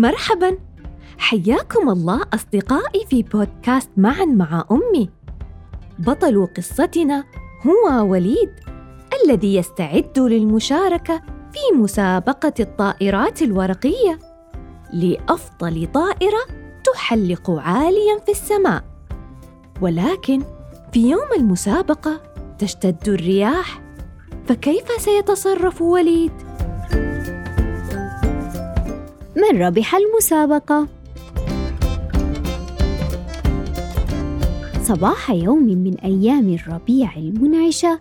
مرحبا. حياكم الله أصدقائي في بودكاست معا مع أمي. بطل قصتنا هو وليد الذي يستعد للمشاركة في مسابقة الطائرات الورقية. لأفضل طائرة تحلق عاليا في السماء. ولكن في يوم المسابقة تشتد الرياح فكيف سيتصرف وليد؟ من ربح المسابقة. صباح يوم من أيام الربيع المنعشة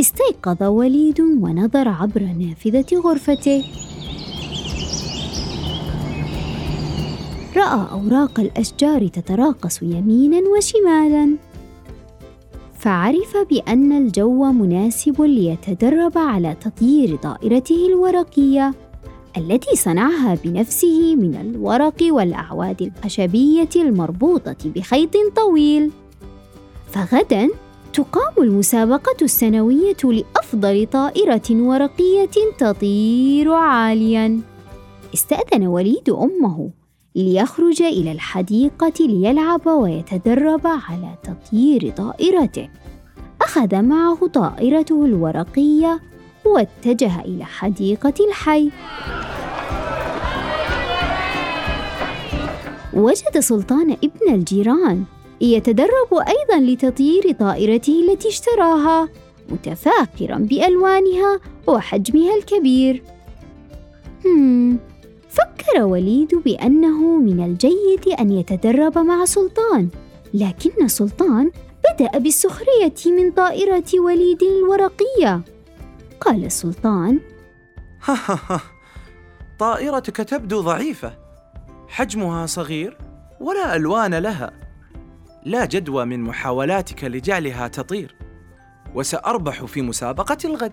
استيقظ وليد ونظر عبر نافذة غرفته. رأى أوراق الأشجار تتراقص يمينا وشمالا. فعرف بأن الجو مناسب ليتدرب على تطيير طائرته الورقية. التي صنعها بنفسه من الورق والأعواد الخشبية المربوطة بخيط طويل. فغدا تقام المسابقة السنوية لأفضل طائرة ورقية تطير عاليا. استأذن وليد أمه ليخرج إلى الحديقة ليلعب ويتدرب على تطيير طائرته. أخذ معه طائرته الورقية واتجه إلى حديقة الحي. وجد سلطان ابن الجيران يتدرب أيضا لتطيير طائرته التي اشتراها متفاخرا بألوانها وحجمها الكبير. هم فكر وليد بأنه من الجيد أن يتدرب مع سلطان لكن سلطان بدأ بالسخرية من طائرة وليد الورقية. قال السلطان. طائرتك تبدو ضعيفة. حجمها صغير ولا ألوان لها. لا جدوى من محاولاتك لجعلها تطير. وسأربح في مسابقة الغد.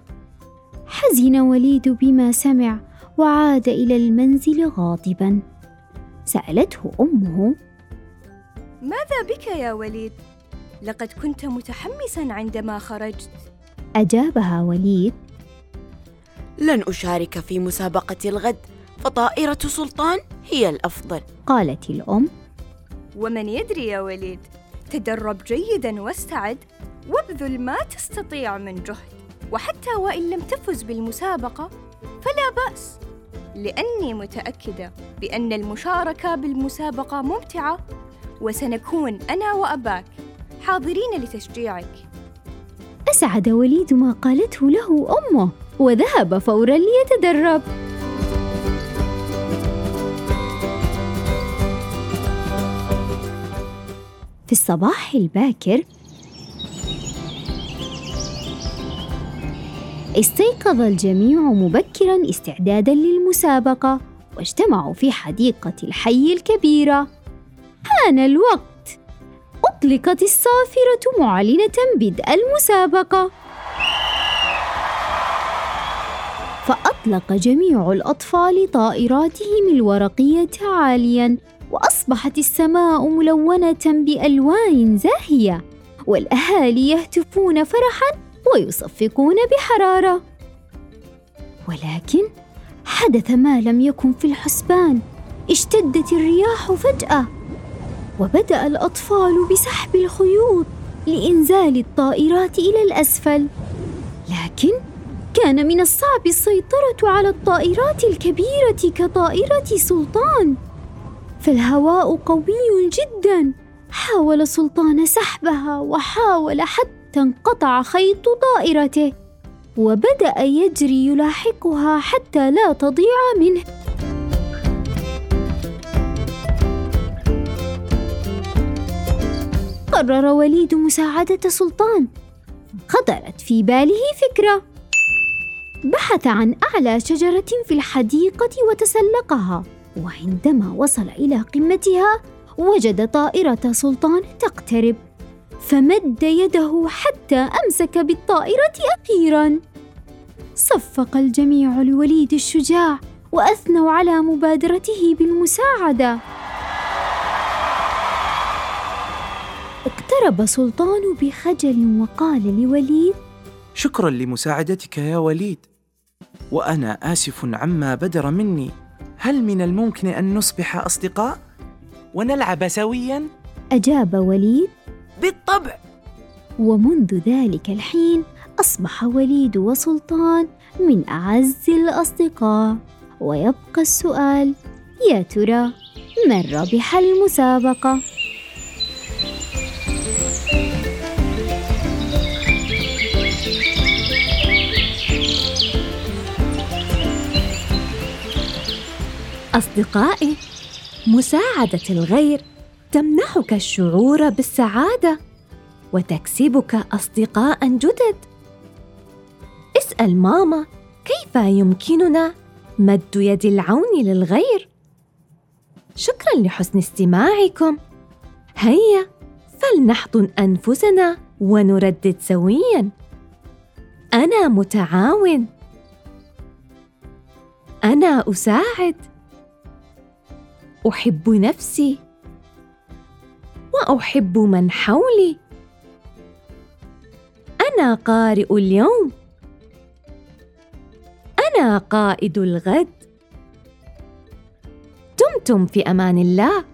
حزن وليد بما سمع وعاد إلى المنزل غاضبا. سألته أمه. ماذا بك يا وليد؟ لقد كنت متحمسا عندما خرجت. أجابها وليد. لن أشارك في مسابقة الغد فطائرة سلطان هي الأفضل. قالت الأم ومن يدري يا وليد تدرب جيدا واستعد وابذل ما تستطيع من جهد. وحتى وإن لم تفز بالمسابقة فلا بأس لأني متأكدة بأن المشاركة بالمسابقة ممتعة وسنكون أنا وأباك حاضرين لتشجيعك. أسعد وليد ما قالته له أمه. وذهب فورا ليتدرب. في الصباح الباكر استيقظ الجميع مبكرا استعدادا للمسابقة واجتمعوا في حديقة الحي الكبيرة. حان الوقت. أطلقت الصافرة معلنة بدء المسابقة. فاطلق جميع الأطفال طائراتهم الورقية عاليا وأصبحت السماء ملونة بألوان زاهية والأهالي يهتفون فرحا ويصفقون بحرارة. ولكن حدث ما لم يكن في الحسبان اشتدت الرياح فجأة وبدأ الأطفال بسحب الخيوط لإنزال الطائرات إلى الأسفل. لكن كان من الصعب السيطرة على الطائرات الكبيرة كطائرة سلطان. فالهواء قوي جدا. حاول سلطان سحبها وحاول حتى انقطع خيط طائرته. وبدأ يجري يلاحقها حتى لا تضيع منه. قرر وليد مساعدة سلطان. خطرت في باله فكرة. بحث عن أعلى شجرة في الحديقة وتسلقها وعندما وصل إلى قمتها وجد طائرة سلطان تقترب فمد يده حتى أمسك بالطائرة أخيرا. صفق الجميع لوليد الشجاع وأثنوا على مبادرته بالمساعدة. اقترب سلطان بخجل وقال لوليد شكرا لمساعدتك يا وليد. وأنا آسف عما بدر مني. هل من الممكن أن نصبح أصدقاء؟ ونلعب سوياً؟ أجاب وليد. بالطبع. ومنذ ذلك الحين أصبح وليد وسلطان من أعز الأصدقاء. ويبقى السؤال يا ترى من ربح المسابقة؟ أصدقائي مساعدة الغير تمنحك الشعور بالسعادة وتكسبك أصدقاء جدد. اسأل ماما كيف يمكننا مد يد العون للغير. شكرا لحسن استماعكم. هيا فلنحضن أنفسنا ونردد سويا. أنا متعاون. أنا أساعد. أحب نفسي وأحب من حولي. أنا قارئ اليوم. أنا قائد الغد. دمتم في أمان الله.